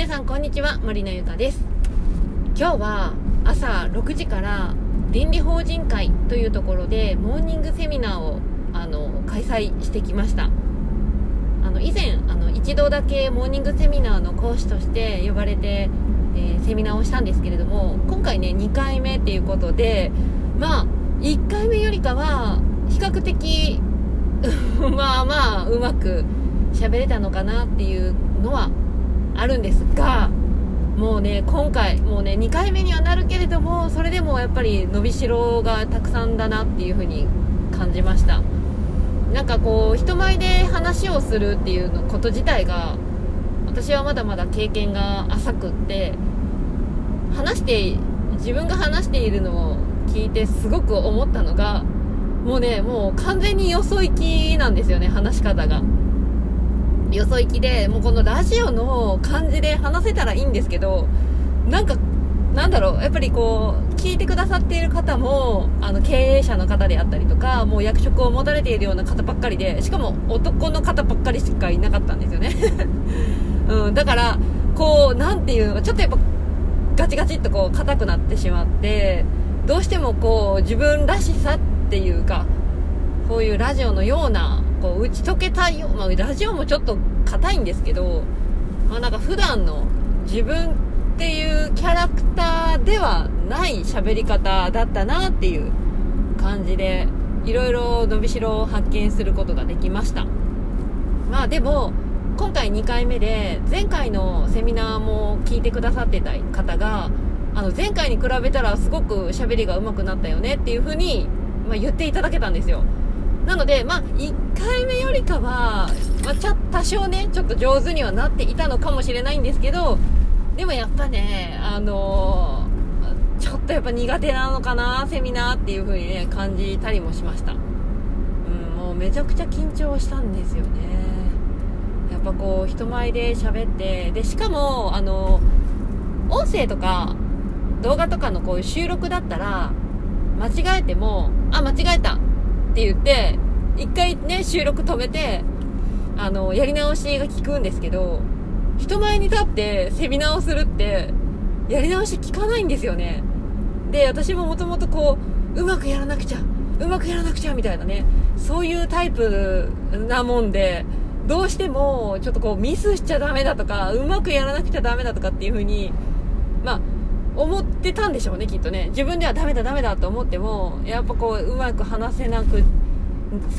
皆さんこんにちは森のゆかです。今日は朝6時から倫理法人会というところでモーニングセミナーをあの開催してきました。あの以前あの一度だけモーニングセミナーの講師として呼ばれて、えー、セミナーをしたんですけれども今回ね2回目っていうことでまあ1回目よりかは比較的 まあまあうまく喋れたのかなっていうのはあるんですがもうね今回もうね2回目にはなるけれどもそれでもやっぱり伸びしろがたくさんだなっていう風に感じました。なんかこう人前で話をするっていうのこと自体が私はまだまだ経験が浅くって話して自分が話しているのを聞いてすごく思ったのがもうねもう完全によそ行きなんですよね話し方が。よそ行きで、もうこのラジオの感じで話せたらいいんですけど、なんか、なんだろう、やっぱりこう、聞いてくださっている方も、あの、経営者の方であったりとか、もう役職を持たれているような方ばっかりで、しかも男の方ばっかりしかいなかったんですよね。うん、だから、こう、なんていうの、ちょっとやっぱ、ガチガチっとこう、硬くなってしまって、どうしてもこう、自分らしさっていうか、こういうラジオのようなこう打ち解けたいよ、まあ、ラジオもちょっと硬いんですけど、まあ、なんか普段の自分っていうキャラクターではない喋り方だったなっていう感じでいろいろ伸びしろを発見することができました。まあでも今回2回目で前回のセミナーも聞いてくださってた方があの前回に比べたらすごく喋りが上手くなったよねっていう風にまあ、言っていただけたんですよ。なので、まあ、1回目よりかは、まあ、ちゃ多少ね、ちょっと上手にはなっていたのかもしれないんですけど、でもやっぱね、あのー、ちょっとやっぱ苦手なのかな、セミナーっていう風にね、感じたりもしました。うん、もうめちゃくちゃ緊張したんですよね。やっぱこう、人前で喋って、で、しかも、あのー、音声とか、動画とかのこういう収録だったら、間違えても、あ、間違えたって言って、一回ね、収録止めて、あの、やり直しが効くんですけど、人前に立ってセミナーをするって、やり直し効かないんですよね。で、私ももともとこう、うまくやらなくちゃ、うまくやらなくちゃみたいなね、そういうタイプなもんで、どうしてもちょっとこうミスしちゃダメだとか、うまくやらなくちゃダメだとかっていう風に、まあ、思ってたんでしょうね、きっとね。自分ではダメだダメだと思っても、やっぱこう、うまく話せなくて、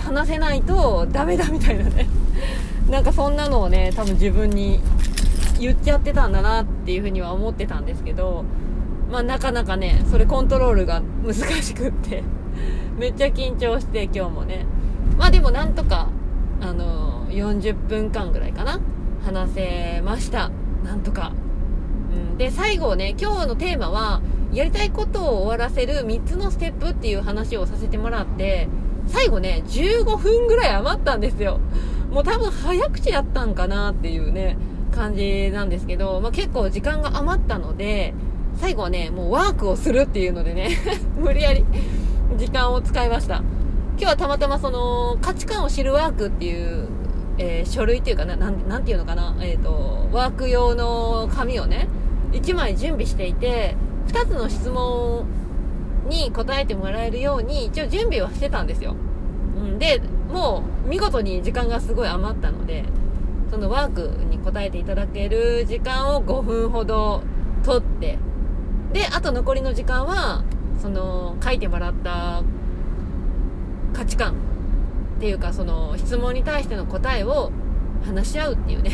話せないとダメだみたいなね。なんかそんなのをね、多分自分に言っちゃってたんだなっていうふうには思ってたんですけど、まあなかなかね、それコントロールが難しくって めっちゃ緊張して今日もね。まあでもなんとか、あの40分間ぐらいかな、話せました。なんとか。うん、で、最後ね、今日のテーマは、やりたいことを終わらせる3つのステップっていう話をさせてもらって、最後ね、15分ぐらい余ったんですよ。もう多分早口やったんかなっていうね、感じなんですけど、まあ、結構時間が余ったので、最後はね、もうワークをするっていうのでね 無理やり時間を使いました。今日はたまたまその価値観を知るワークっていうえー、書類っていうかな、なん、ていうのかな、えっ、ー、と、ワーク用の紙をね、1枚準備していて、2つの質問に答えてもらえるように、一応準備はしてたんですよ。うん、で、もう、見事に時間がすごい余ったので、そのワークに答えていただける時間を5分ほど取って、で、あと残りの時間は、その、書いてもらった価値観っていうかその質問に対しての答えを話し合うっていうね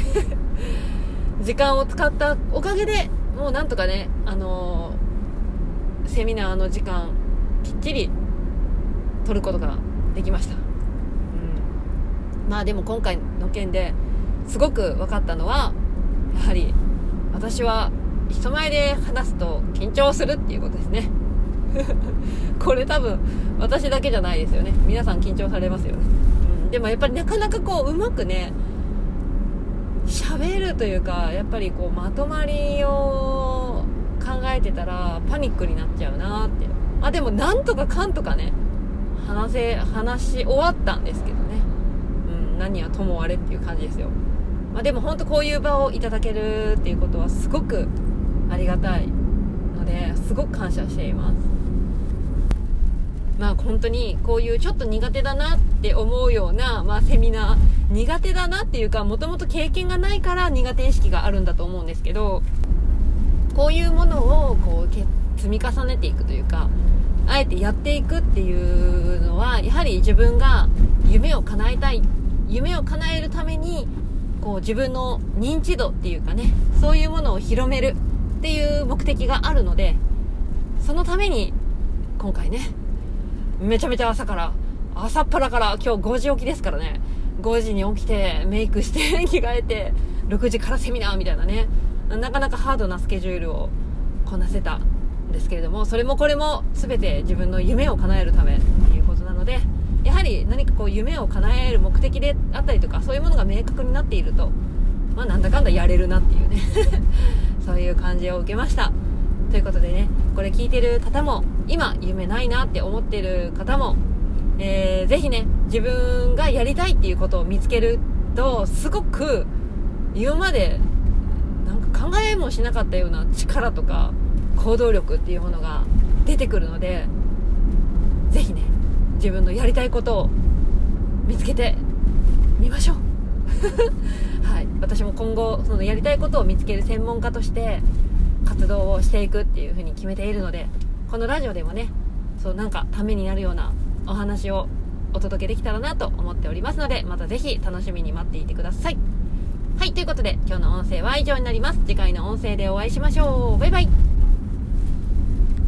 時間を使ったおかげでもうなんとかねあの、セミナーの時間きっちり取ることができました、うん、まあでも今回の件ですごく分かったのはやはり私は人前で話すと緊張するっていうことですね。これ多分私だけじゃないですよね。皆さん緊張されますよね、うん、でもやっぱりなかなかこううまくね喋るというかやっぱりこうまとまりを考えてたらパニックになっちゃうなって。あでもなんとかかんとかね話せ話し終わったんですけどね、うん、何はともあれっていう感じですよ。まあ、でも本当こういう場をいただけるっていうことはすごくありがたいのですごく感謝しています。まあ本当にこういうちょっと苦手だなって思うような、まあ、セミナー。苦手だなっていうかもともと経験がないから苦手意識があるんだと思うんですけどこういうものをこう積み重ねていくというかあえてやっていくっていうのはやはり自分が夢を叶えたい夢を叶えるためにこう自分の認知度っていうかねそういうものを広めるっていう目的があるのでそのために今回ねめちゃめちゃ朝から朝っぱらから今日5時起きですからね5時に起きてメイクして着替えて6時からセミナーみたいなねなかなかハードなスケジュールをこなせたんですけれどもそれもこれも全て自分の夢を叶えるためっていうことなのでやはり何かこう夢を叶える目的であったりとかそういうものが明確になっているとまあなんだかんだやれるなっていうね そういう感じを受けました。ということでねこれ聞いてる方も今夢ないなって思ってる方も、えー、ぜひね自分がやりたいっていうことを見つけるとすごく今まで考えもしなかったような力とか行動力っていうものが出てくるのでぜひね自分のやりたいことを見つけてみましょう。はい、私も今後そのやりたいことを見つける専門家として活動をしていくっていうふうに決めているのでこのラジオでもねそうなんかためになるようなお話をお届けできたらなと思っておりますのでまた是非楽しみに待っていてください。はいということで今日の音声は以上になります。次回の音声でお会いしましょう。バイバイ。